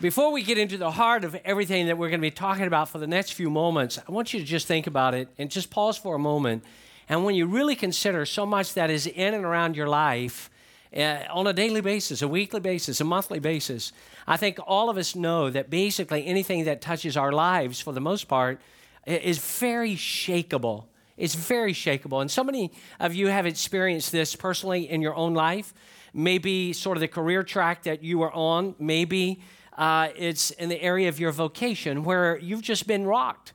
Before we get into the heart of everything that we're going to be talking about for the next few moments, I want you to just think about it and just pause for a moment. And when you really consider so much that is in and around your life uh, on a daily basis, a weekly basis, a monthly basis, I think all of us know that basically anything that touches our lives, for the most part, is very shakable. It's very shakable. And so many of you have experienced this personally in your own life. Maybe sort of the career track that you are on, maybe uh, it's in the area of your vocation where you've just been rocked.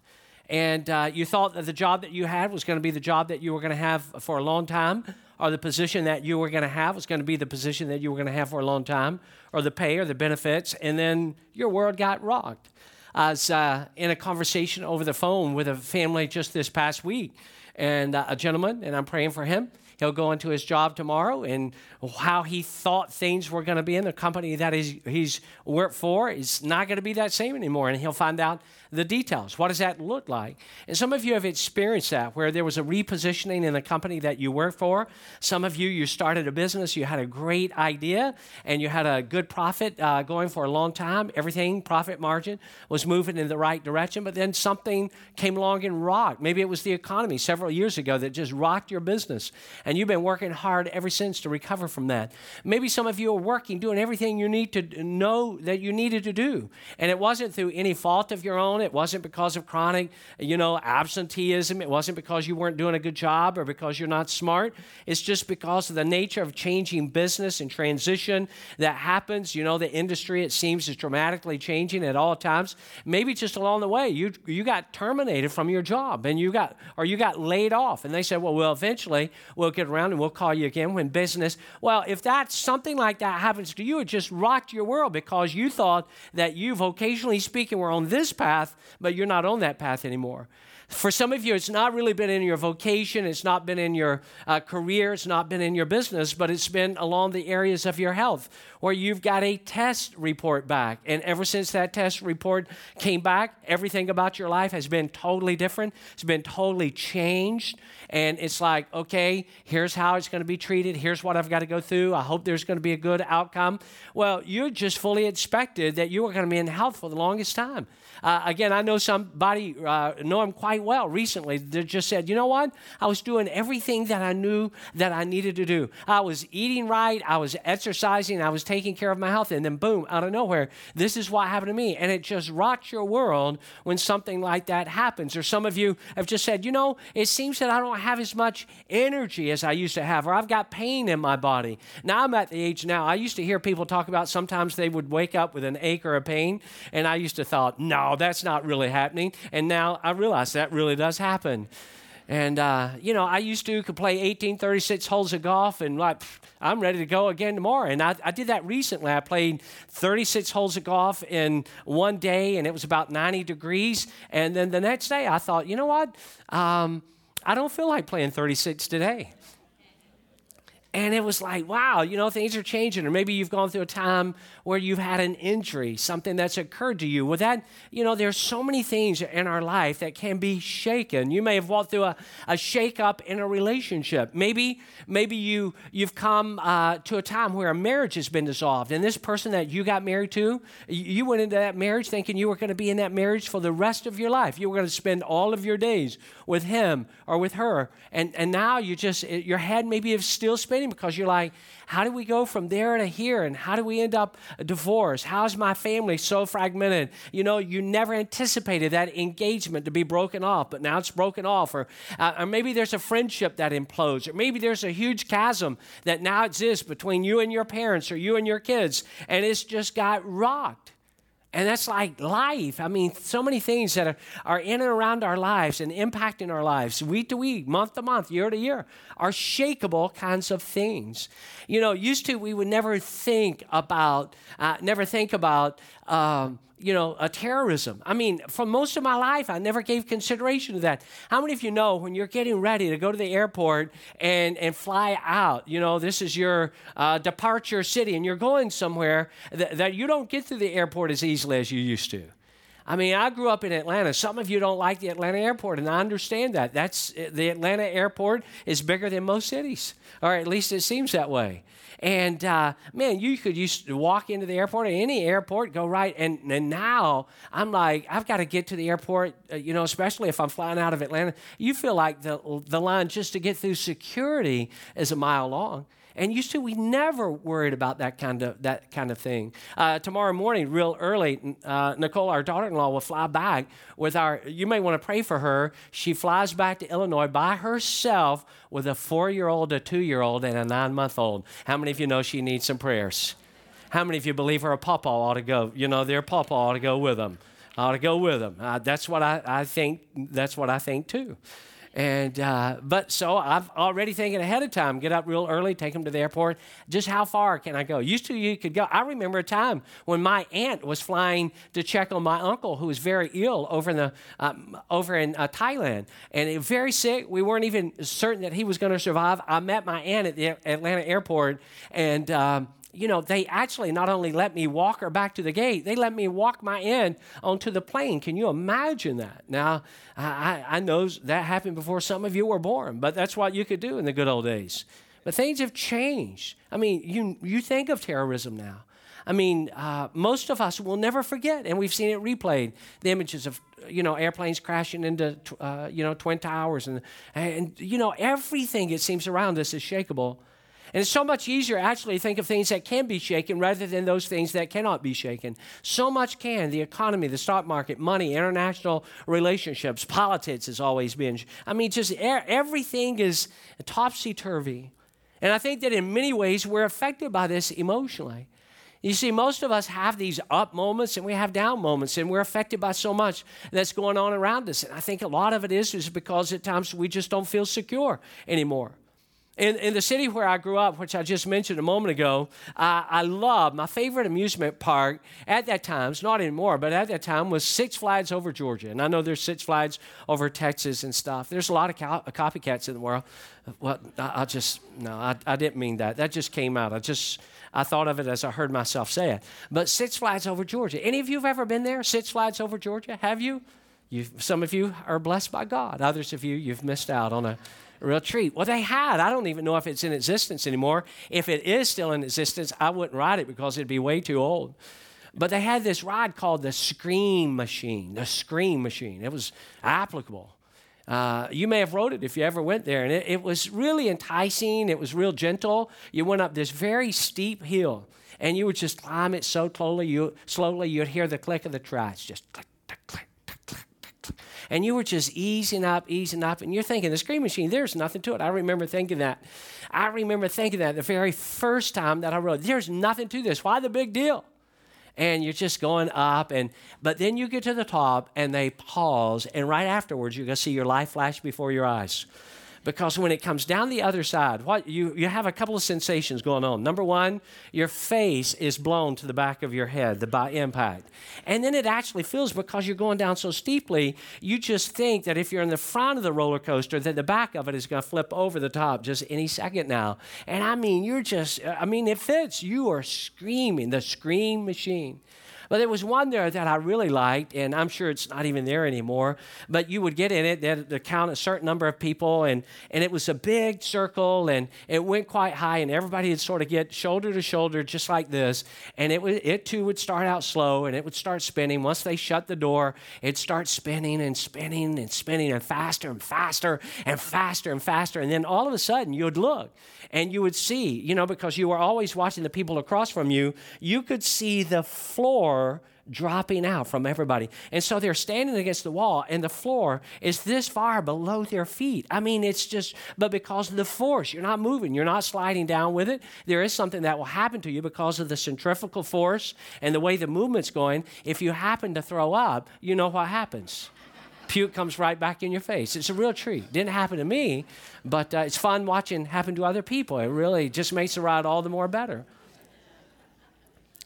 And uh, you thought that the job that you had was going to be the job that you were going to have for a long time, or the position that you were going to have was going to be the position that you were going to have for a long time, or the pay or the benefits, and then your world got rocked. I was uh, in a conversation over the phone with a family just this past week, and uh, a gentleman, and I'm praying for him. He'll go into his job tomorrow and how he thought things were going to be in the company that he's, he's worked for is not going to be that same anymore. And he'll find out the details. What does that look like? And some of you have experienced that where there was a repositioning in the company that you work for. Some of you, you started a business, you had a great idea, and you had a good profit uh, going for a long time. Everything, profit margin, was moving in the right direction, but then something came along and rocked. Maybe it was the economy several years ago that just rocked your business, and you've been working hard ever since to recover from that. Maybe some of you are working, doing everything you need to know that you needed to do, and it wasn't through any fault of your own it wasn't because of chronic, you know, absenteeism. It wasn't because you weren't doing a good job or because you're not smart. It's just because of the nature of changing business and transition that happens. You know, the industry, it seems, is dramatically changing at all times. Maybe just along the way, you, you got terminated from your job and you got, or you got laid off. And they said, well, well, eventually we'll get around and we'll call you again when business. Well, if that's something like that happens to you, it just rocked your world because you thought that you, vocationally speaking, were on this path path, but you're not on that path anymore. For some of you, it's not really been in your vocation, it's not been in your uh, career, it's not been in your business, but it's been along the areas of your health where you've got a test report back. And ever since that test report came back, everything about your life has been totally different. It's been totally changed. And it's like, okay, here's how it's going to be treated. Here's what I've got to go through. I hope there's going to be a good outcome. Well, you just fully expected that you were going to be in health for the longest time. Uh, again, I know somebody, uh, know him quite well recently, that just said, you know what? I was doing everything that I knew that I needed to do. I was eating right, I was exercising, I was taking care of my health, and then boom, out of nowhere, this is what happened to me. And it just rocks your world when something like that happens. Or some of you have just said, you know, it seems that I don't have as much energy as I used to have, or I've got pain in my body. Now I'm at the age now, I used to hear people talk about sometimes they would wake up with an ache or a pain, and I used to thought, no, that's not really happening. And now I realize that really does happen. And, uh, you know, I used to could play 1836 holes of golf and like, I'm ready to go again tomorrow. And I, I did that recently. I played 36 holes of golf in one day and it was about 90 degrees. And then the next day I thought, you know what? Um, I don't feel like playing 36 today. And it was like, wow, you know, things are changing. Or maybe you've gone through a time where you've had an injury, something that's occurred to you. Well, that, you know, there's so many things in our life that can be shaken. You may have walked through a, a shake-up in a relationship. Maybe, maybe you, you've come uh, to a time where a marriage has been dissolved. And this person that you got married to, you went into that marriage thinking you were going to be in that marriage for the rest of your life. You were going to spend all of your days with him or with her. And, and now you just, your head maybe is still spinning because you're like, how do we go from there to here? And how do we end up divorced? How's my family so fragmented? You know, you never anticipated that engagement to be broken off, but now it's broken off. Or, uh, or maybe there's a friendship that implodes, or maybe there's a huge chasm that now exists between you and your parents or you and your kids, and it's just got rocked. And that's like life. I mean, so many things that are, are in and around our lives and impacting our lives, week to week, month to month, year to year, are shakable kinds of things. You know, used to we would never think about, uh, never think about, um, you know, a terrorism. I mean, for most of my life, I never gave consideration to that. How many of you know when you're getting ready to go to the airport and, and fly out, you know, this is your uh, departure city and you're going somewhere that, that you don't get through the airport as easily as you used to? I mean, I grew up in Atlanta. Some of you don't like the Atlanta airport, and I understand that. That's the Atlanta airport is bigger than most cities, or at least it seems that way. And uh, man, you could used to walk into the airport at any airport, go right. And, and now I'm like, I've got to get to the airport, uh, you know, especially if I'm flying out of Atlanta. You feel like the, the line just to get through security is a mile long. And used to, we never worried about that kind of that kind of thing. Uh, tomorrow morning, real early, uh, Nicole, our daughter-in-law, will fly back with our. You may want to pray for her. She flies back to Illinois by herself with a four-year-old, a two-year-old, and a nine-month-old. How many of you know she needs some prayers? How many of you believe her papa ought to go? You know, their papa ought to go with them. Ought to go with them. Uh, that's what I, I think. That's what I think too. And uh, but so I've already thinking ahead of time. Get up real early, take them to the airport. Just how far can I go? Used to you could go. I remember a time when my aunt was flying to check on my uncle who was very ill over in the um, over in uh, Thailand and very sick. We weren't even certain that he was going to survive. I met my aunt at the Atlanta airport and. Um, you know, they actually not only let me walk her back to the gate, they let me walk my end onto the plane. Can you imagine that? Now, I, I know that happened before some of you were born, but that's what you could do in the good old days. But things have changed. I mean, you, you think of terrorism now. I mean, uh, most of us will never forget, and we've seen it replayed. The images of you know airplanes crashing into uh, you know twin towers, and and you know everything it seems around us is shakable. And it's so much easier actually to think of things that can be shaken rather than those things that cannot be shaken. So much can. The economy, the stock market, money, international relationships, politics has always been. I mean, just everything is topsy turvy. And I think that in many ways we're affected by this emotionally. You see, most of us have these up moments and we have down moments, and we're affected by so much that's going on around us. And I think a lot of it is, is because at times we just don't feel secure anymore. In, in the city where I grew up, which I just mentioned a moment ago, I, I my favorite amusement park at that time, it's not anymore, but at that time was Six Flags over Georgia. And I know there's Six Flags over Texas and stuff. There's a lot of co- uh, copycats in the world. Well, I, I just, no, I, I didn't mean that. That just came out. I just, I thought of it as I heard myself say it. But Six Flags over Georgia. Any of you have ever been there? Six Flags over Georgia? Have you? You've, some of you are blessed by God. Others of you, you've missed out on a real treat. Well, they had. I don't even know if it's in existence anymore. If it is still in existence, I wouldn't ride it because it'd be way too old. But they had this ride called the Scream Machine. The Scream Machine. It was applicable. Uh, you may have rode it if you ever went there, and it, it was really enticing. It was real gentle. You went up this very steep hill, and you would just climb it so slowly. You slowly you'd hear the click of the tracks, just click, and you were just easing up, easing up, and you're thinking, the scream machine, there's nothing to it. I remember thinking that. I remember thinking that the very first time that I rode, there's nothing to this. Why the big deal? And you're just going up, and but then you get to the top, and they pause, and right afterwards, you're gonna see your life flash before your eyes because when it comes down the other side, what you, you have a couple of sensations going on. Number one, your face is blown to the back of your head the, by impact. And then it actually feels because you're going down so steeply, you just think that if you're in the front of the roller coaster, that the back of it is going to flip over the top just any second now. And I mean, you're just, I mean, it fits. You are screaming, the scream machine. But there was one there that I really liked, and I'm sure it's not even there anymore. But you would get in it, they'd count a certain number of people, and, and it was a big circle, and it went quite high, and everybody would sort of get shoulder to shoulder just like this. And it, it too would start out slow, and it would start spinning. Once they shut the door, it'd start spinning and spinning and spinning, and faster and faster and faster and faster. And then all of a sudden, you'd look, and you would see, you know, because you were always watching the people across from you, you could see the floor dropping out from everybody. And so they're standing against the wall, and the floor is this far below their feet. I mean, it's just, but because of the force, you're not moving, you're not sliding down with it. There is something that will happen to you because of the centrifugal force and the way the movement's going. If you happen to throw up, you know what happens. Puke comes right back in your face. It's a real treat. Didn't happen to me, but uh, it's fun watching happen to other people. It really just makes the ride all the more better.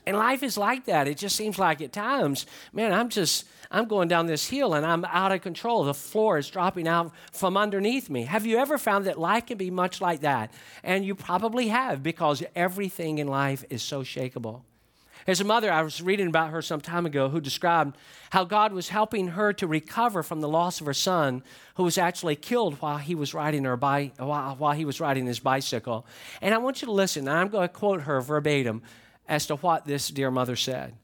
And life is like that. It just seems like at times, man, I'm just, I'm going down this hill and I'm out of control. The floor is dropping out from underneath me. Have you ever found that life can be much like that? And you probably have because everything in life is so shakable. There's a mother, I was reading about her some time ago, who described how God was helping her to recover from the loss of her son, who was actually killed while he was riding her bi- while, while he was riding his bicycle. And I want you to listen, and I'm going to quote her verbatim as to what this dear mother said.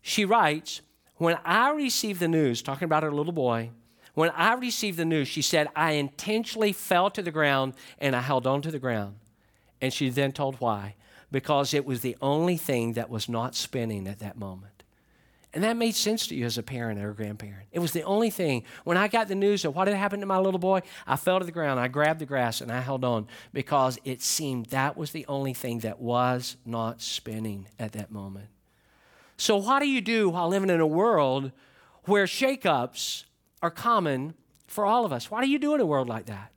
She writes, When I received the news, talking about her little boy, when I received the news, she said, I intentionally fell to the ground and I held on to the ground. And she then told why because it was the only thing that was not spinning at that moment. And that made sense to you as a parent or a grandparent. It was the only thing. When I got the news of what had happened to my little boy, I fell to the ground. I grabbed the grass and I held on because it seemed that was the only thing that was not spinning at that moment. So, what do you do while living in a world where shakeups are common for all of us? What do you do in a world like that?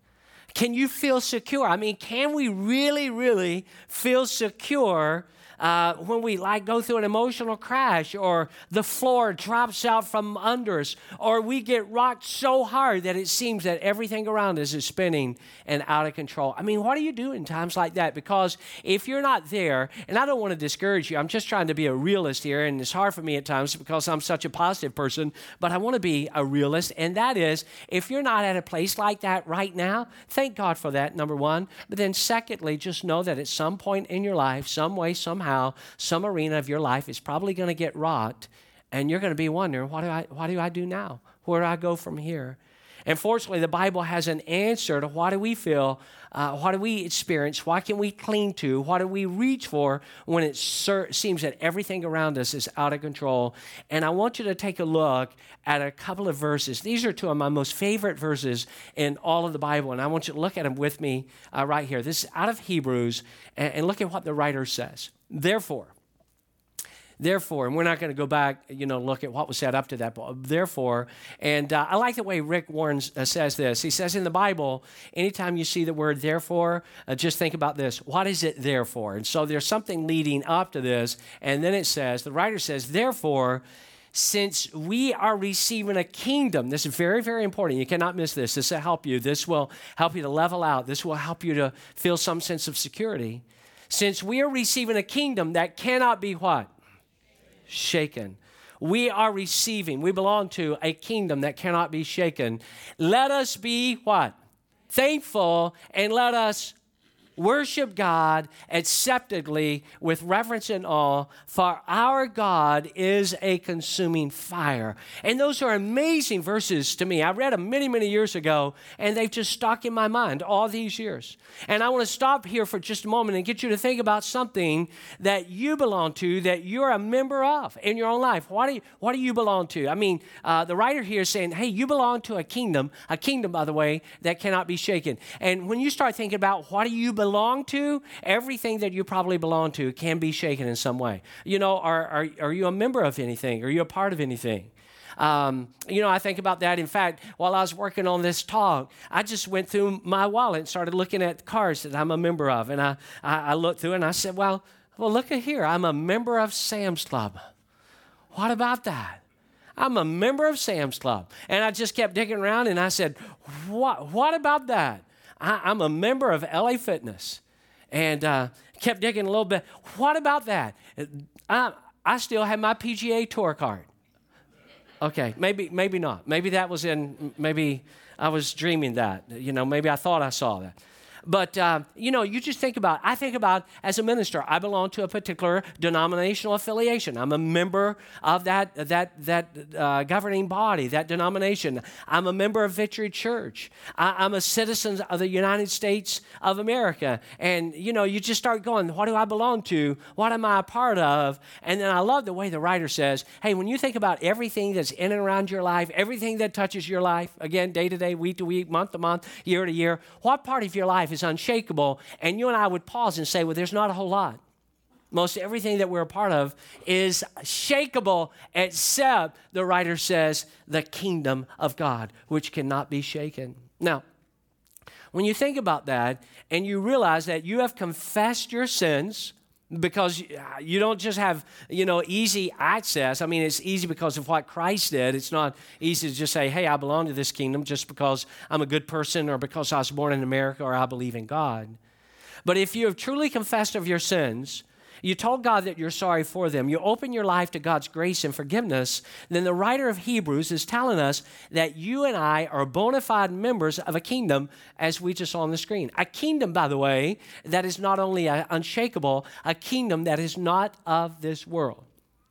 Can you feel secure? I mean, can we really, really feel secure uh, when we like go through an emotional crash or the floor drops out from under us or we get rocked so hard that it seems that everything around us is spinning and out of control. I mean, what do you do in times like that? Because if you're not there, and I don't want to discourage you, I'm just trying to be a realist here, and it's hard for me at times because I'm such a positive person, but I want to be a realist, and that is if you're not at a place like that right now, thank God for that, number one. But then, secondly, just know that at some point in your life, some way, somehow, somehow, some arena of your life is probably going to get rocked, and you're going to be wondering, what do I, what do I do now? Where do I go from here? And fortunately, the Bible has an answer to why do we feel, uh, what do we experience, what can we cling to, what do we reach for when it ser- seems that everything around us is out of control. And I want you to take a look at a couple of verses. These are two of my most favorite verses in all of the Bible, and I want you to look at them with me uh, right here. This is out of Hebrews, and, and look at what the writer says. Therefore, Therefore, and we're not going to go back, you know, look at what was said up to that. But therefore, and uh, I like the way Rick Warren uh, says this. He says in the Bible, anytime you see the word therefore, uh, just think about this. What is it there for? And so there's something leading up to this. And then it says, the writer says, therefore, since we are receiving a kingdom, this is very, very important. You cannot miss this. This will help you. This will help you to level out. This will help you to feel some sense of security since we are receiving a kingdom that cannot be what? Shaken. We are receiving, we belong to a kingdom that cannot be shaken. Let us be what? Thankful and let us worship God acceptably with reverence and awe, for our God is a consuming fire. And those are amazing verses to me. I read them many, many years ago, and they've just stuck in my mind all these years. And I want to stop here for just a moment and get you to think about something that you belong to, that you're a member of in your own life. What do you, what do you belong to? I mean, uh, the writer here is saying, hey, you belong to a kingdom, a kingdom, by the way, that cannot be shaken. And when you start thinking about what do you belong belong to, everything that you probably belong to can be shaken in some way. You know, are, are, are you a member of anything? Are you a part of anything? Um, you know, I think about that. In fact, while I was working on this talk, I just went through my wallet and started looking at cars that I'm a member of. And I, I, I looked through and I said, well, well, look at here. I'm a member of Sam's Club. What about that? I'm a member of Sam's Club. And I just kept digging around and I said, what, what about that? I, am a member of LA Fitness. And uh, kept digging a little bit. What about that? I, I still have my PGA Tour card. Okay, maybe maybe not. Maybe that was in. Maybe I was dreaming that. You know, maybe I thought I saw that. But, uh, you know, you just think about, I think about as a minister, I belong to a particular denominational affiliation. I'm a member of that, that, that uh, governing body, that denomination. I'm a member of Victory Church. I, I'm a citizen of the United States of America. And, you know, you just start going, what do I belong to? What am I a part of? And then I love the way the writer says, hey, when you think about everything that's in and around your life, everything that touches your life, again, day to day, week to week, month to month, year to year, what part of your life is unshakable. And you and I would pause and say, well, there's not a whole lot. Most everything that we're a part of is shakable, except the writer says, the kingdom of God, which cannot be shaken. Now, when you think about that and you realize that you have confessed your sins, because uh, you don't just have you know easy access. I mean it's easy because of what christ did. It's not easy to just say hey i belong to this kingdom just because i'm a good person or because i was born in america or i believe in god. But if you have truly confessed of your sins you told God that you're sorry for them, you open your life to God's grace and forgiveness, then the writer of Hebrews is telling us that you and I are bona fide members of a kingdom, as we just saw on the screen. A kingdom, by the way, that is not only unshakable, a kingdom that is not of this world.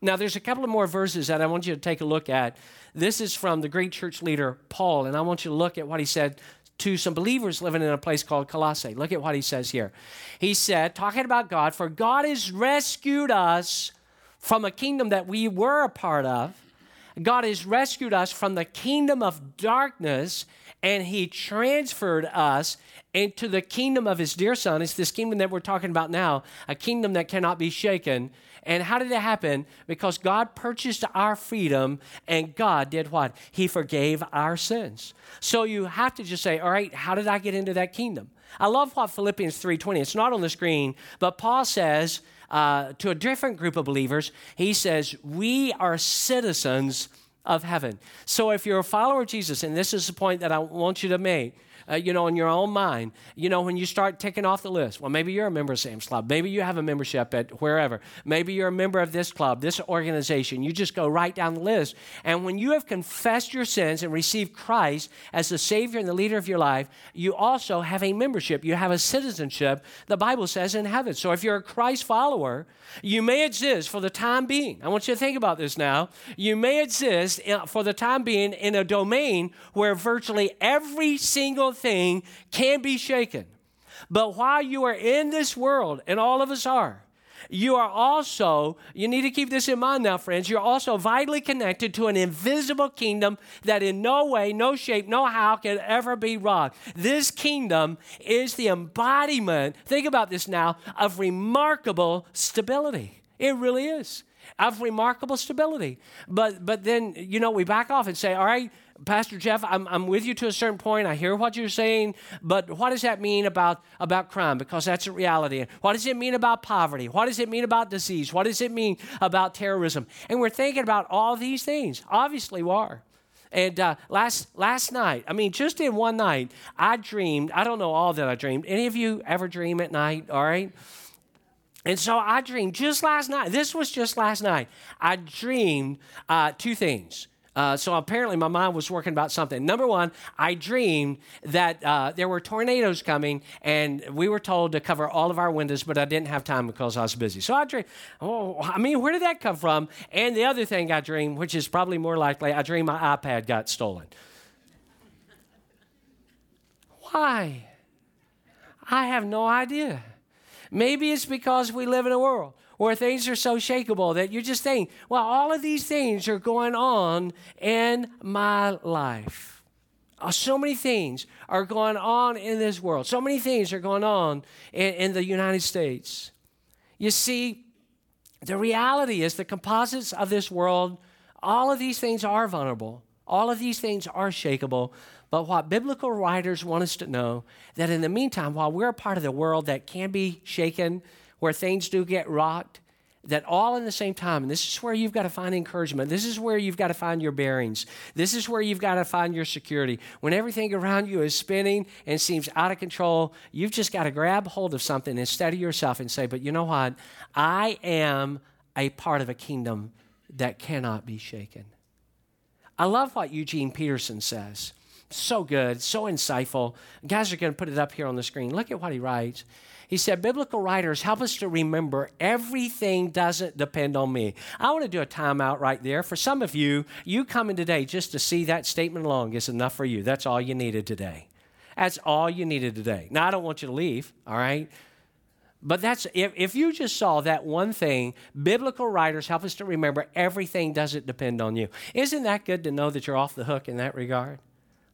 Now, there's a couple of more verses that I want you to take a look at. This is from the great church leader, Paul, and I want you to look at what he said to some believers living in a place called Colossae. Look at what he says here. He said, talking about God, for God has rescued us from a kingdom that we were a part of. God has rescued us from the kingdom of darkness and he transferred us into the kingdom of his dear son. It's this kingdom that we're talking about now, a kingdom that cannot be shaken. And how did it happen? Because God purchased our freedom and God did what? He forgave our sins. So you have to just say, all right, how did I get into that kingdom? I love what Philippians 3:20. It's not on the screen, but Paul says uh, to a different group of believers, he says, "We are citizens of heaven." So if you're a follower of Jesus, and this is the point that I want you to make, uh, you know, in your own mind. You know, when you start ticking off the list, well, maybe you're a member of Sam's Club. Maybe you have a membership at wherever. Maybe you're a member of this club, this organization. You just go right down the list. And when you have confessed your sins and received Christ as the Savior and the leader of your life, you also have a membership. You have a citizenship, the Bible says, in heaven. So if you're a Christ follower, you may exist for the time being. I want you to think about this now. You may exist for the time being in a domain where virtually every single thing can be shaken. But while you are in this world, and all of us are, you are also, you need to keep this in mind now, friends, you're also vitally connected to an invisible kingdom that in no way, no shape, no how can ever be rocked. This kingdom is the embodiment, think about this now, of remarkable stability. It really is. Of remarkable stability. But but then, you know, we back off and say, all right, Pastor Jeff, I'm, I'm with you to a certain point. I hear what you're saying, but what does that mean about, about crime? Because that's a reality. What does it mean about poverty? What does it mean about disease? What does it mean about terrorism? And we're thinking about all these things. Obviously, we are. And uh, last last night, I mean, just in one night, I dreamed. I don't know all that I dreamed. Any of you ever dream at night? All right. And so I dreamed just last night. This was just last night. I dreamed uh, two things. Uh, so apparently, my mind was working about something. Number one, I dreamed that uh, there were tornadoes coming, and we were told to cover all of our windows, but I didn't have time because I was busy. So I dreamed, oh, I mean, where did that come from? And the other thing I dreamed, which is probably more likely, I dreamed my iPad got stolen. Why? I have no idea. Maybe it's because we live in a world where things are so shakable that you're just saying, well, all of these things are going on in my life. Uh, so many things are going on in this world. So many things are going on in, in the United States. You see, the reality is the composites of this world, all of these things are vulnerable. All of these things are shakable. But what biblical writers want us to know that in the meantime, while we're a part of the world that can be shaken, where things do get rocked, that all in the same time, and this is where you've got to find encouragement. This is where you've got to find your bearings. This is where you've got to find your security. When everything around you is spinning and seems out of control, you've just got to grab hold of something and steady yourself and say, But you know what? I am a part of a kingdom that cannot be shaken. I love what Eugene Peterson says. So good, so insightful. Guys are going to put it up here on the screen. Look at what he writes. He said, Biblical writers help us to remember everything doesn't depend on me. I want to do a timeout right there. For some of you, you coming today just to see that statement alone is enough for you. That's all you needed today. That's all you needed today. Now, I don't want you to leave, all right? But that's if, if you just saw that one thing, biblical writers help us to remember everything doesn't depend on you. Isn't that good to know that you're off the hook in that regard?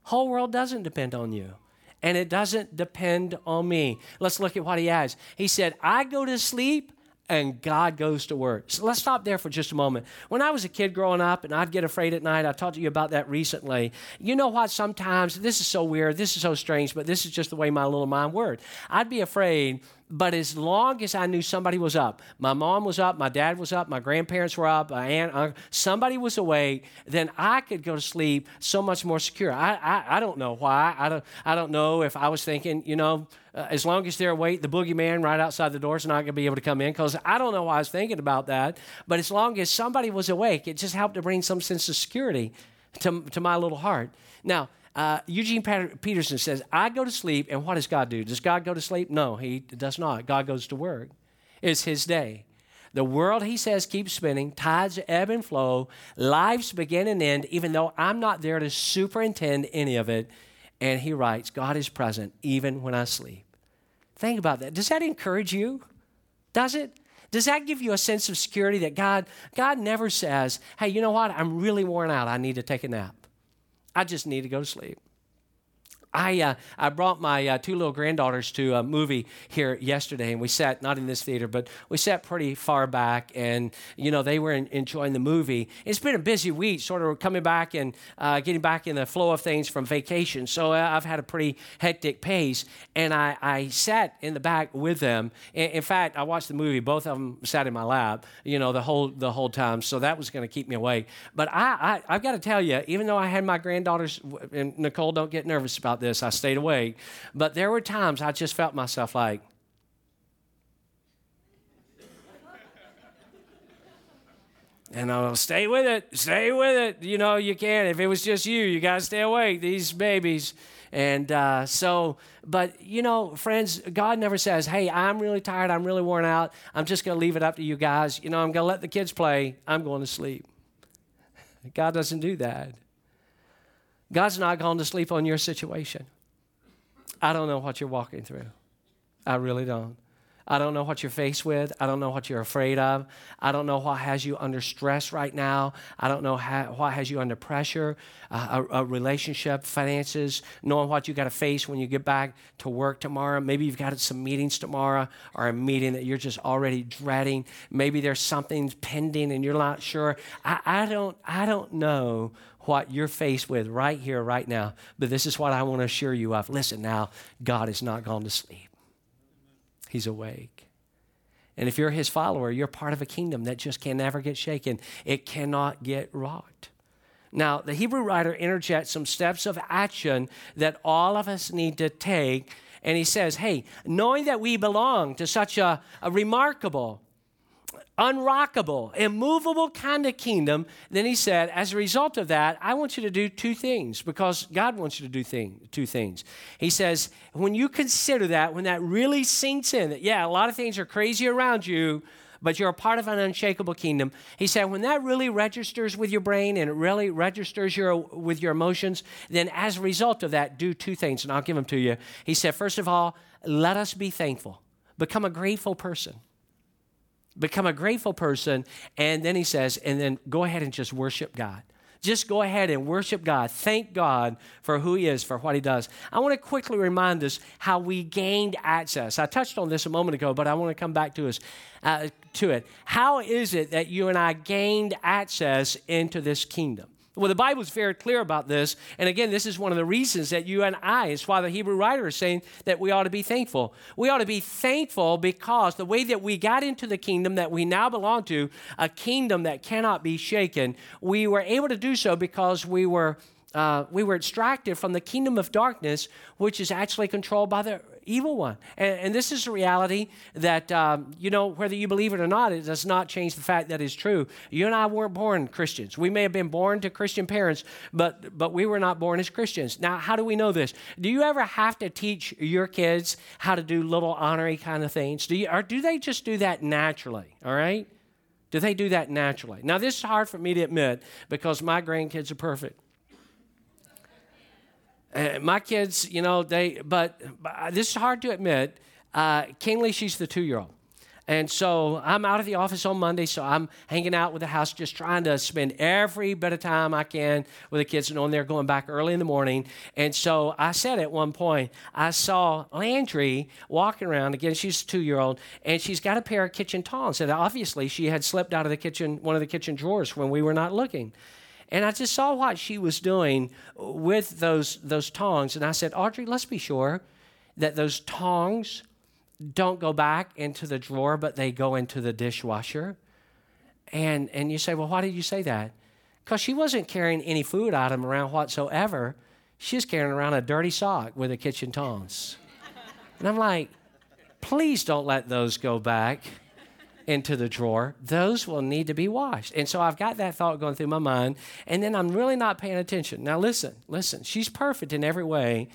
Whole world doesn't depend on you and it doesn't depend on me. Let's look at what he has. He said, I go to sleep and God goes to work. So let's stop there for just a moment. When I was a kid growing up and I'd get afraid at night, I talked to you about that recently. You know what? Sometimes, this is so weird, this is so strange, but this is just the way my little mind worked. I'd be afraid But as long as I knew somebody was up, my mom was up, my dad was up, my grandparents were up, my aunt, uncle, somebody was awake, then I could go to sleep so much more secure. I, I, I don't know why. I don't, I don't know if I was thinking, you know, uh, as long as they're awake, the boogeyman right outside the door is not going to be able to come in because I don't know why I was thinking about that. But as long as somebody was awake, it just helped to bring some sense of security to, to my little heart. Now, uh, Eugene Peterson says, I go to sleep, and what does God do? Does God go to sleep? No, he does not. God goes to work. It's his day. The world, he says, keeps spinning, tides ebb and flow, lives begin and end, even though I'm not there to superintend any of it. And he writes, God is present even when I sleep. Think about that. Does that encourage you? Does it? Does that give you a sense of security that God, God never says, hey, you know what? I'm really worn out. I need to take a nap. I just need to go to sleep. I, uh, I brought my uh, two little granddaughters to a movie here yesterday, and we sat, not in this theater, but we sat pretty far back, and, you know, they were in, enjoying the movie. It's been a busy week, sort of coming back and uh, getting back in the flow of things from vacation, so uh, I've had a pretty hectic pace, and I, I sat in the back with them. In, in fact, I watched the movie. Both of them sat in my lap, you know, the whole, the whole time, so that was going to keep me awake. But I, I, I've got to tell you, even though I had my granddaughters, and Nicole, don't get nervous about this. I stayed awake. But there were times I just felt myself like, And I'll stay with it, stay with it. You know, you can't. If it was just you, you got to stay awake, these babies. And uh, so, but you know, friends, God never says, hey, I'm really tired, I'm really worn out, I'm just going to leave it up to you guys. You know, I'm going to let the kids play, I'm going to sleep. God doesn't do that. God's not gone to sleep on your situation. I don't know what you're walking through. I really don't. I don't know what you're faced with. I don't know what you're afraid of. I don't know what has you under stress right now. I don't know how, what has you under pressure, uh, a, a, relationship, finances, knowing what you got to face when you get back to work tomorrow. Maybe you've got some meetings tomorrow or a meeting that you're just already dreading. Maybe there's something pending and you're not sure. I, I don't, I don't know what you're faced with right here, right now. But this is what I want to assure you of. Listen now, God is not gone to sleep, He's awake. And if you're His follower, you're part of a kingdom that just can never get shaken, it cannot get rocked. Now, the Hebrew writer interjects some steps of action that all of us need to take. And he says, Hey, knowing that we belong to such a, a remarkable, unrockable, immovable kind of kingdom, then he said, as a result of that, I want you to do two things because God wants you to do thing, two things. He says, when you consider that, when that really sinks in, that yeah, a lot of things are crazy around you, but you're a part of an unshakable kingdom. He said, when that really registers with your brain and it really registers your, with your emotions, then as a result of that, do two things, and I'll give them to you. He said, first of all, let us be thankful, become a grateful person become a grateful person. And then he says, and then go ahead and just worship God. Just go ahead and worship God. Thank God for who He is, for what He does. I want to quickly remind us how we gained access. I touched on this a moment ago, but I want to come back to us uh, to it. How is it that you and I gained access into this kingdom? Well, the Bible is very clear about this. And again, this is one of the reasons that you and I, it's why the Hebrew writer is saying that we ought to be thankful. We ought to be thankful because the way that we got into the kingdom that we now belong to, a kingdom that cannot be shaken, we were able to do so because we were. Uh, we were extracted from the kingdom of darkness, which is actually controlled by the evil one. And, and this is a reality that, um, you know, whether you believe it or not, it does not change the fact that it's true. You and I weren't born Christians. We may have been born to Christian parents, but, but we were not born as Christians. Now, how do we know this? Do you ever have to teach your kids how to do little honorary kind of things? Do you, or do they just do that naturally? All right? Do they do that naturally? Now, this is hard for me to admit because my grandkids are perfect. Uh, my kids, you know, they, but, but this is hard to admit. Uh, Kinley, she's the two year old. And so I'm out of the office on Monday, so I'm hanging out with the house, just trying to spend every bit of time I can with the kids, knowing they're going back early in the morning. And so I said at one point, I saw Landry walking around. Again, she's a two year old, and she's got a pair of kitchen tongs. And obviously, she had slipped out of the kitchen, one of the kitchen drawers when we were not looking. And I just saw what she was doing with those, those tongs. And I said, Audrey, let's be sure that those tongs don't go back into the drawer, but they go into the dishwasher. And, and you say, well, why did you say that? Because she wasn't carrying any food item around whatsoever. She's carrying around a dirty sock with a kitchen tongs. and I'm like, please don't let those go back into the drawer. Those will need to be washed. And so I've got that thought going through my mind, and then I'm really not paying attention. Now, listen, listen, she's perfect in every way.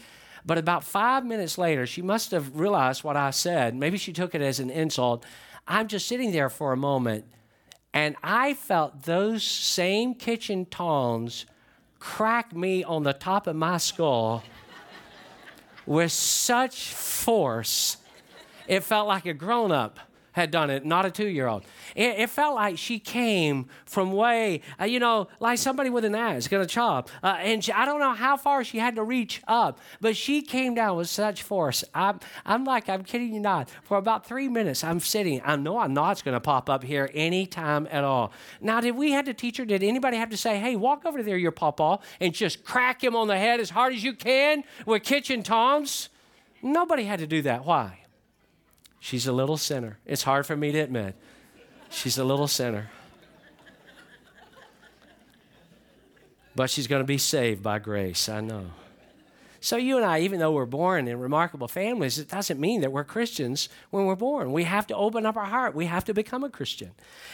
But about five minutes later, she must have realized what I said. Maybe she took it as an insult. I'm just sitting there for a moment, and I felt those same kitchen tongs crack me on the top of my skull with such force, it felt like a grown up had done it, not a two year old. It, it, felt like she came from way, uh, you know, like somebody with an axe going to chop. Uh, and she, I don't know how far she had to reach up, but she came down with such force. I'm, I'm like, I'm kidding you not. For about three minutes, I'm sitting. I know I'm not going to pop up here anytime at all. Now, did we have to teach her? Did anybody have to say, hey, walk over there, your pawpaw, and just crack him on the head as hard as you can with kitchen tongs? Nobody had to do that. Why? She's a little sinner. It's hard for me to admit. She's a little sinner. But she's going to be saved by grace, I know. So, you and I, even though we're born in remarkable families, it doesn't mean that we're Christians when we're born. We have to open up our heart. We have to become a Christian.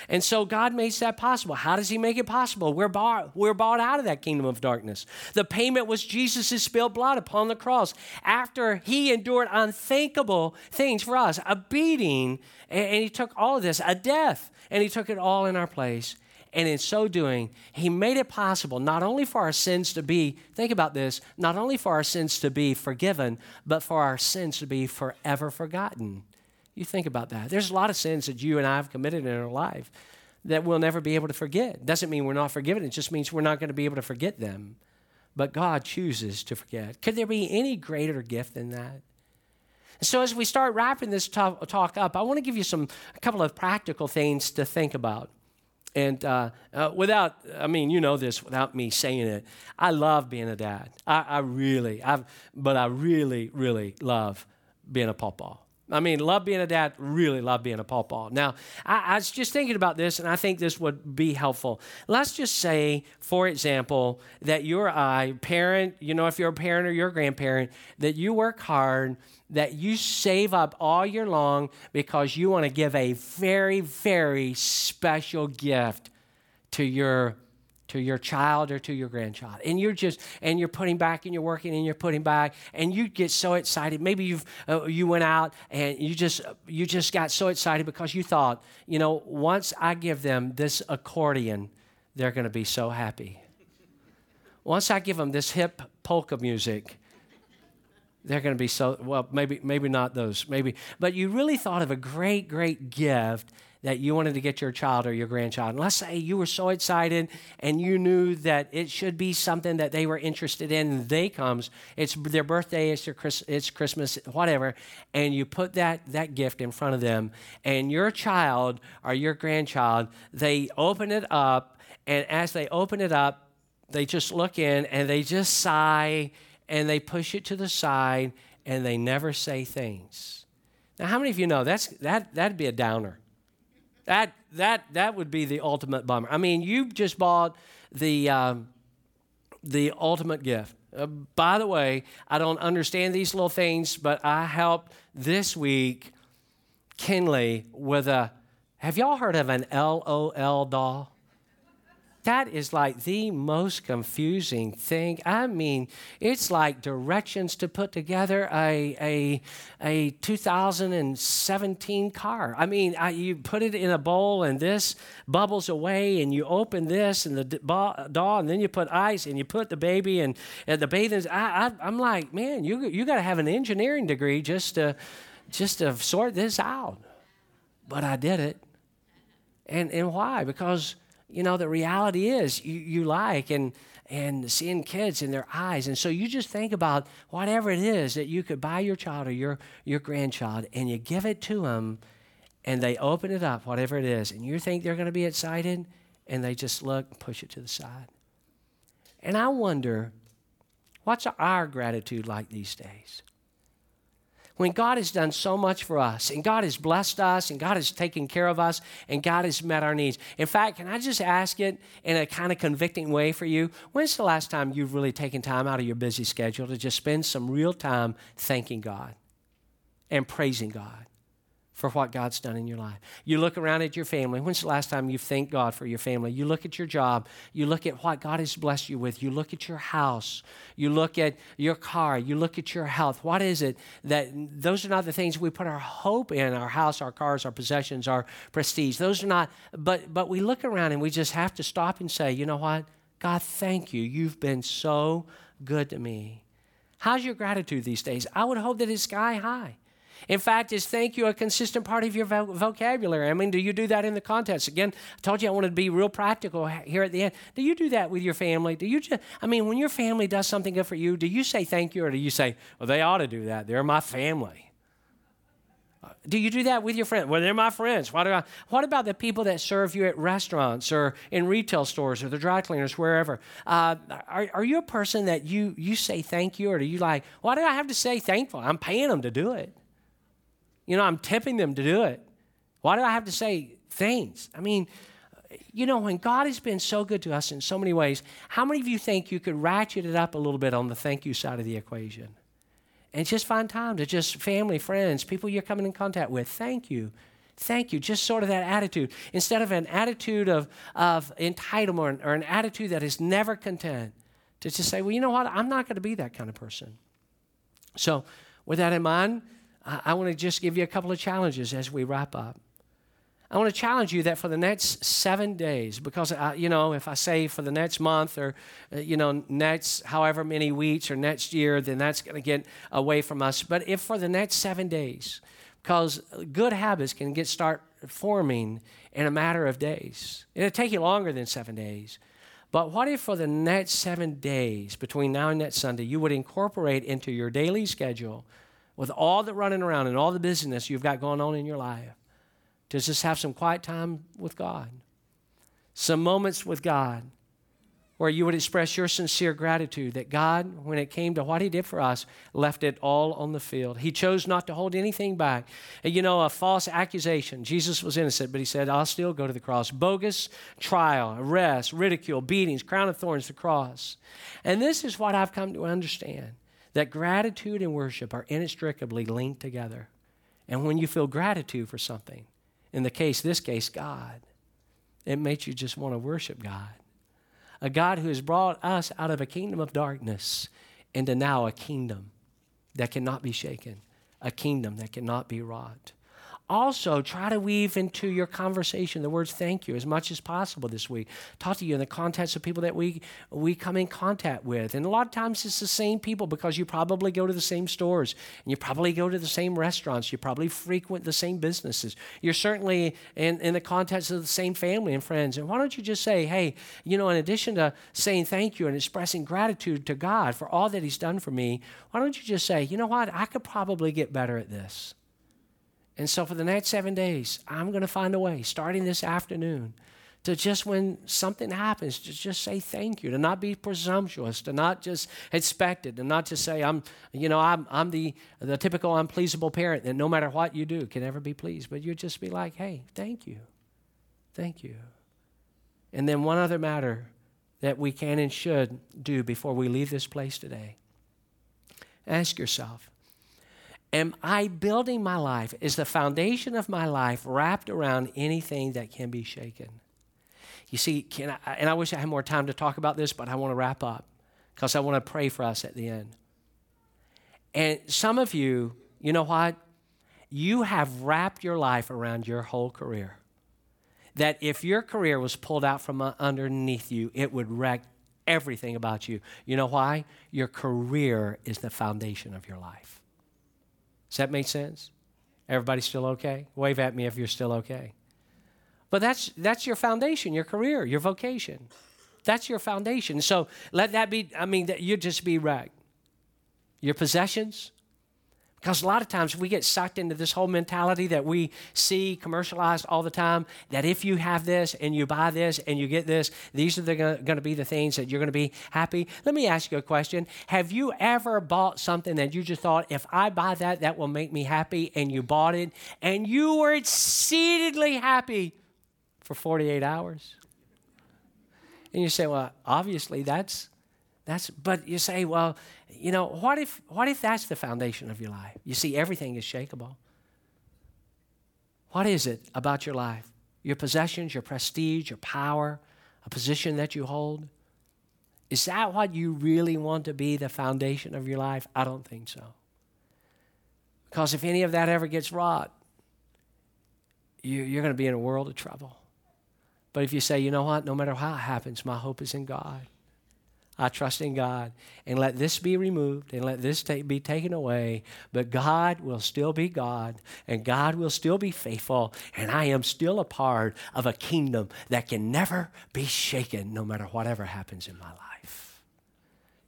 And so, God makes that possible. How does He make it possible? We're bought, we're bought out of that kingdom of darkness. The payment was Jesus' spilled blood upon the cross after He endured unthinkable things for us a beating, and, He took all of this, a death, and He took it all in our place. And in so doing, he made it possible not only for our sins to be, think about this, not only for our sins to be forgiven, but for our sins to be forever forgotten. You think about that. There's a lot of sins that you and I have committed in our life that we'll never be able to forget. Doesn't mean we're not forgiven, it just means we're not going to be able to forget them. But God chooses to forget. Could there be any greater gift than that? So, as we start wrapping this talk up, I want to give you some a couple of practical things to think about. And uh, uh, without, I mean, you know this without me saying it, I love being a dad. I, I really, I've, but I really, really love being a pawpaw. I mean, love being a dad, really love being a pawpaw. Now, I, I, was just thinking about this, and I think this would be helpful. Let's just say, for example, that you're a parent, you know, if you're a parent or you're a grandparent, that you work hard that you save up all year long because you want to give a very, very special gift to your to your child or to your grandchild. And you're just and you're putting back and you're working and you're putting back and you get so excited. Maybe you've uh, you went out and you just you just got so excited because you thought you know once i give them this accordion they're going to be so happy. Once i give them this hip polka music they're going to be so well maybe maybe not those maybe but you really thought of a great great gift that you wanted to get your child or your grandchild and let's say you were so excited and you knew that it should be something that they were interested in they comes it's their birthday it's, their Chris, it's christmas whatever and you put that that gift in front of them and your child or your grandchild they open it up and as they open it up they just look in and they just sigh and they push it to the side and they never say things. Now, how many of you know that's that that'd be a downer? That that that would be the ultimate bummer. I mean, you just bought the um, the ultimate gift. Uh, by the way, I don't understand these little things, but I helped this week Kinley with a. Have y'all heard of an LOL doll? That is like the most confusing thing. I mean, it's like directions to put together a, a, a 2017 car. I mean, I, you put it in a bowl and this bubbles away, and you open this and the doll, and then you put ice and you put the baby and, and the bathing. I, I, I'm like, man, you, you got to have an engineering degree just to, just to sort this out. But I did it. And, and why? Because you know, the reality is you, you like and and seeing kids in their eyes. And so you just think about whatever it is that you could buy your child or your, your grandchild and you give it to them and they open it up, whatever it is, and you think they're going to be excited and they just look and push it to the side. And I wonder, what's our gratitude like these days? When God has done so much for us and God has blessed us and God has taken care of us and God has met our needs. In fact, can I just ask it in a kind of convicting way for you? When's the last time you've really taken time out of your busy schedule to just spend some real time thanking God and praising God? For what God's done in your life. You look around at your family. When's the last time you thanked God for your family? You look at your job. You look at what God has blessed you with. You look at your house. You look at your car. You look at your health. What is it that those are not the things we put our hope in our house, our cars, our possessions, our prestige. Those are not, but, but we look around and we just have to stop and say, you know what? God, thank you. You've been so good to me. How's your gratitude these days? I would hope that it's sky high. In fact, is thank you a consistent part of your vocabulary? I mean, do you do that in the context? Again, I told you I wanted to be real practical here at the end. Do you do that with your family? Do you just, I mean, when your family does something good for you, do you say thank you or do you say, well, they ought to do that? They're my family. Do you do that with your friends? Well, they're my friends. What, I, what about the people that serve you at restaurants or in retail stores or the dry cleaners, wherever? Uh, are, are you a person that you, you say thank you or do you like, why do I have to say thankful? I'm paying them to do it. You know, I'm tipping them to do it. Why do I have to say things? I mean, you know, when God has been so good to us in so many ways, how many of you think you could ratchet it up a little bit on the thank you side of the equation? And just find time to just family, friends, people you're coming in contact with. Thank you. Thank you. Just sort of that attitude. Instead of an attitude of, of entitlement or an attitude that is never content, to just say, well, you know what? I'm not going to be that kind of person. So, with that in mind, I, I want to just give you a couple of challenges as we wrap up. I want to challenge you that for the next seven days, because, I, you know, if I say for the next month or, uh, you know, next however many weeks or next year, then that's going to get away from us. But if for the next seven days, because good habits can get start forming in a matter of days. It'll take you longer than seven days. But what if for the next seven days between now and next Sunday, you would incorporate into your daily schedule with all the running around and all the busyness you've got going on in your life, to just have some quiet time with God, some moments with God where you would express your sincere gratitude that God, when it came to what He did for us, left it all on the field. He chose not to hold anything back. You know, a false accusation. Jesus was innocent, but He said, I'll still go to the cross. Bogus trial, arrest, ridicule, beatings, crown of thorns, the cross. And this is what I've come to understand that gratitude and worship are inextricably linked together. And when you feel gratitude for something, in the case, this case, God, it makes you just want to worship God. A God who has brought us out of a kingdom of darkness into now a kingdom that cannot be shaken, a kingdom that cannot be wrought also try to weave into your conversation the words thank you as much as possible this week. Talk to you in the context of people that we, we come in contact with. And a lot of times it's the same people because you probably go to the same stores and you probably go to the same restaurants. You probably frequent the same businesses. You're certainly in, in the context of the same family and friends. And why don't you just say, hey, you know, in addition to saying thank you and expressing gratitude to God for all that He's done for me, why don't you just say, you know what, I could probably get better at this. And so for the next seven days, I'm going to find a way, starting this afternoon, to just when something happens, to just say thank you, to not be presumptuous, to not just expect it, to not just say, I'm, you know, I'm, I'm the, the typical unpleasable parent that no matter what you do can never be pleased. But you just be like, hey, thank you. Thank you. And then one other matter that we can and should do before we leave this place today. Ask yourself, Am I building my life? Is the foundation of my life wrapped around anything that can be shaken? You see, can I, and I wish I had more time to talk about this, but I want to wrap up because I want to pray for us at the end. And some of you, you know what? You have wrapped your life around your whole career. That if your career was pulled out from uh, underneath you, it would wreck everything about you. You know why? Your career is the foundation of your life. Does that make sense? Everybody still okay? Wave at me if you're still okay. But that's that's your foundation, your career, your vocation. That's your foundation. So let that be, I mean, you just be right. Your possessions, Because a lot of times we get sucked into this whole mentality that we see commercialized all the time that if you have this and you buy this and you get this, these are going to be the things that you're going to be happy. Let me ask you a question. Have you ever bought something that you just thought, if I buy that, that will make me happy, and you bought it and you were exceedingly happy for 48 hours? And you say, well, obviously that's that's, but you say, well, you know, what if, what if that's the foundation of your life? You see, everything is shakable. What is it about your life? Your possessions, your prestige, your power, a position that you hold? Is that what you really want to be the foundation of your life? I don't think so. Because if any of that ever gets rot, you, you're going to be in a world of trouble. But if you say, you know what, no matter how it happens, my hope is in God. I trust in God. And let this be removed and let this be taken away. But God will still be God and God will still be faithful. And I am still a part of a kingdom that can never be shaken no matter whatever happens in my life.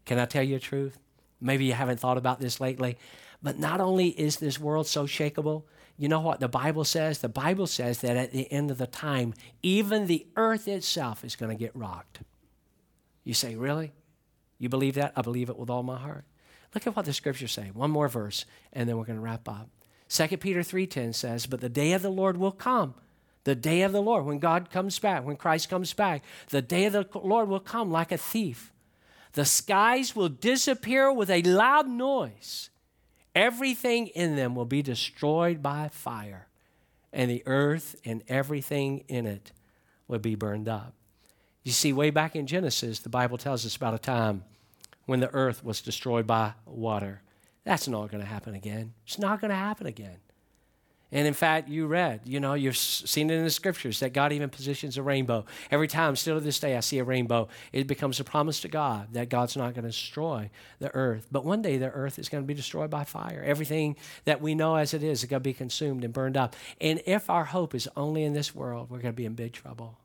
Can I tell you the truth? Maybe you haven't thought about this lately. But not only is this world so shakable, you know what the Bible says? The Bible says that at the end of the time, even the earth itself is going to get rocked. You say, Really? You believe that? I believe it with all my heart. Look at what the scriptures say. One more verse, and then we're going to wrap up. 2 Peter 3.10 says, But the day of the Lord will come. The day of the Lord, when God comes back, when Christ comes back, the day of the Lord will come like a thief. The skies will disappear with a loud noise. Everything in them will be destroyed by fire, and the earth and everything in it will be burned up. You see, way back in Genesis, the Bible tells us about a time when the earth was destroyed by water. That's not going to happen again. It's not going to happen again. And in fact, you read, you know, you've seen it in the scriptures that God even positions a rainbow. Every time, still to this day, I see a rainbow, it becomes a promise to God that God's not going to destroy the earth. But one day, the earth is going to be destroyed by fire. Everything that we know as it is is going to be consumed and burned up. And if our hope is only in this world, we're going to be in big trouble.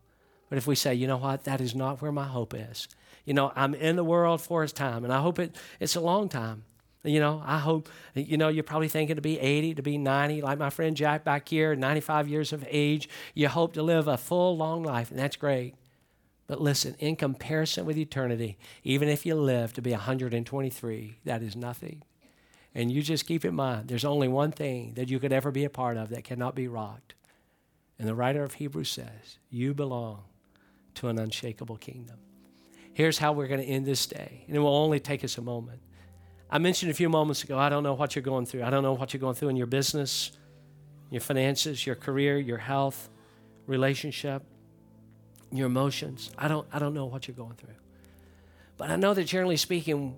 But if we say, you know what, that is not where my hope is, you know, I'm in the world for its time, and I hope it, it's a long time. You know, I hope, you know, you're probably thinking to be 80, to be 90, like my friend Jack back here, 95 years of age. You hope to live a full, long life, and that's great. But listen, in comparison with eternity, even if you live to be 123, that is nothing. And you just keep in mind, there's only one thing that you could ever be a part of that cannot be rocked. And the writer of Hebrews says, You belong to an unshakable kingdom. Here's how we're going to end this day, and it will only take us a moment. I mentioned a few moments ago, I don't know what you're going through. I don't know what you're going through in your business, your finances, your career, your health, relationship, your emotions. I don't, I don't know what you're going through. But I know that generally speaking,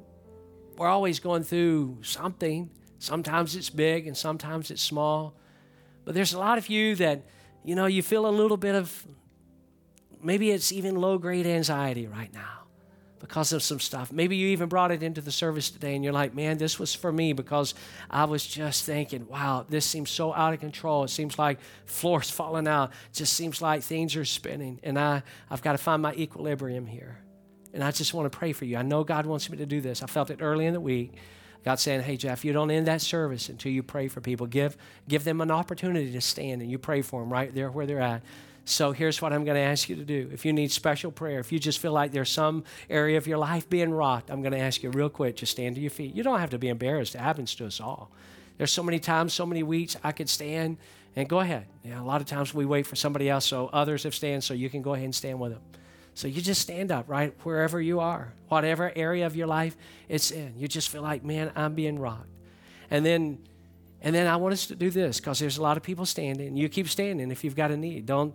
we're always going through something. Sometimes it's big and sometimes it's small. But there's a lot of you that, you know, you feel a little bit of maybe it's even low grade anxiety right now because of some stuff. Maybe you even brought it into the service today and you're like, man, this was for me because I was just thinking, wow, this seems so out of control. It seems like floors falling out. It just seems like things are spinning. And I, I've got to find my equilibrium here. And I just want to pray for you. I know God wants me to do this. I felt it early in the week. God saying, hey, Jeff, you don't end that service until you pray for people. Give, give them an opportunity to stand and you pray for them right there where they're at. So here's what I'm going to ask you to do. If you need special prayer, if you just feel like there's some area of your life being rocked, I'm going to ask you real quick, just stand to your feet. You don't have to be embarrassed. It happens to us all. There's so many times, so many weeks I could stand and go ahead. Know, a lot of times we wait for somebody else so others have stand so you can go ahead and stand with them. So you just stand up, right? Wherever you are, whatever area of your life it's in. You just feel like, man, I'm being rocked. And then and then I want us to do this because there's a lot of people standing. You keep standing if you've got a need. Don't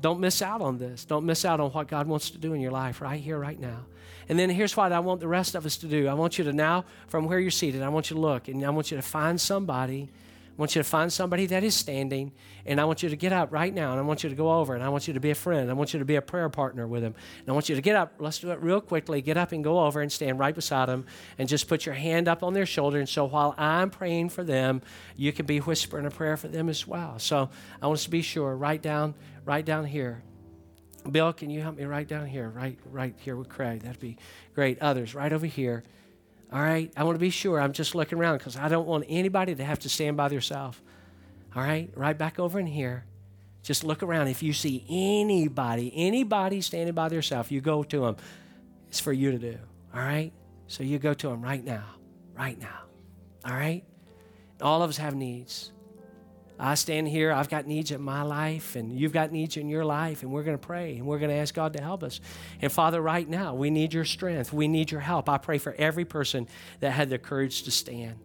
don't miss out on this. Don't miss out on what God wants to do in your life right here, right now. And then here's what I want the rest of us to do. I want you to now, from where you're seated, I want you to look and I want you to find somebody I want you to find somebody that is standing, and I want you to get up right now, and I want you to go over, and I want you to be a friend. I want you to be a prayer partner with them. And I want you to get up. Let's do it real quickly. Get up and go over and stand right beside them, and just put your hand up on their shoulder. And so while I'm praying for them, you can be whispering a prayer for them as well. So I want us to be sure. Right down, right down here. Bill, can you help me right down here? Right, right here with Craig. That'd be great. Others, right over here. All right? I want to be sure I'm just looking around because I don't want anybody to have to stand by themselves. All right? Right back over in here. Just look around. If you see anybody, anybody standing by themselves, you go to them. It's for you to do. All right? So you go to them right now. Right now. All right? All of us have needs. I stand here, I've got needs in my life, and you've got needs in your life, and we're going to pray and we're going to ask God to help us. And Father, right now, we need your strength. We need your help. I pray for every person that had the courage to stand.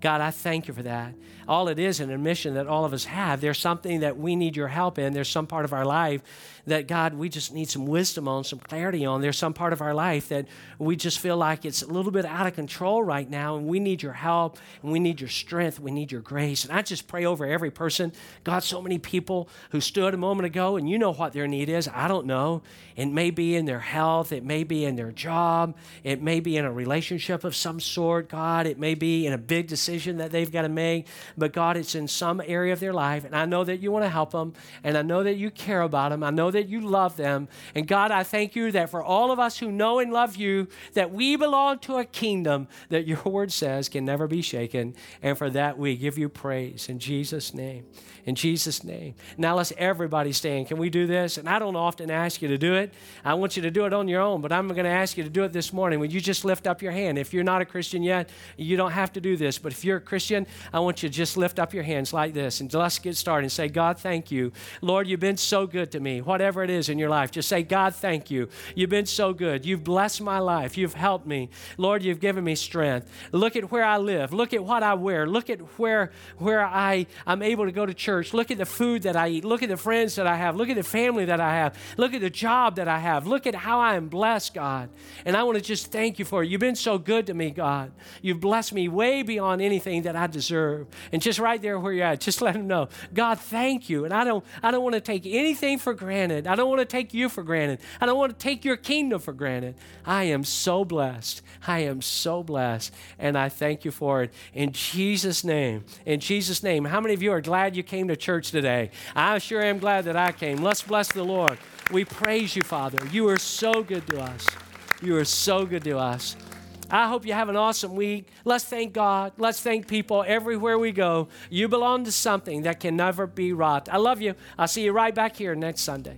God, I thank you for that. All it is an admission that all of us have. There's something that we need your help in. There's some part of our life that, God, we just need some wisdom on, some clarity on. There's some part of our life that we just feel like it's a little bit out of control right now, and we need your help, and we need your strength, we need your grace. And I just pray over every person. God, so many people who stood a moment ago, and you know what their need is. I don't know. It may be in their health, it may be in their job, it may be in a relationship of some sort, God. It may be in a big decision that they've got to make. But God, it's in some area of their life, and I know that you want to help them, and I know that you care about them. I know that that you love them. And God, I thank you that for all of us who know and love you, that we belong to a kingdom that your word says can never be shaken. And for that, we give you praise in Jesus' name. In Jesus' name. Now let's everybody stand. Can we do this? And I don't often ask you to do it. I want you to do it on your own, but I'm going to ask you to do it this morning. Would you just lift up your hand? If you're not a Christian yet, you don't have to do this. But if you're a Christian, I want you to just lift up your hands like this and let's get started and say, God, thank you. Lord, you've been so good to me. Whatever whatever it is in your life, just say, God, thank you. You've been so good. You've blessed my life. You've helped me. Lord, you've given me strength. Look at where I live. Look at what I wear. Look at where, where I, I'm able to go to church. Look at the food that I eat. Look at the friends that I have. Look at the family that I have. Look at the job that I have. Look at how I am blessed, God. And I want to just thank you for it. You've been so good to me, God. You've blessed me way beyond anything that I deserve. And just right there where you're at, just let him know, God, thank you. And I don't, I don't want to take anything for granted granted. I don't want to take you for granted. I don't want to take your kingdom for granted. I am so blessed. I am so blessed. And I thank you for it. In Jesus' name. In Jesus' name. How many of you are glad you came to church today? I sure am glad that I came. Let's bless the Lord. We praise you, Father. You are so good to us. You are so good to us. I hope you have an awesome week. Let's thank God. Let's thank people everywhere we go. You belong to something that can never be rot. I love you. I'll see you right back here next Sunday.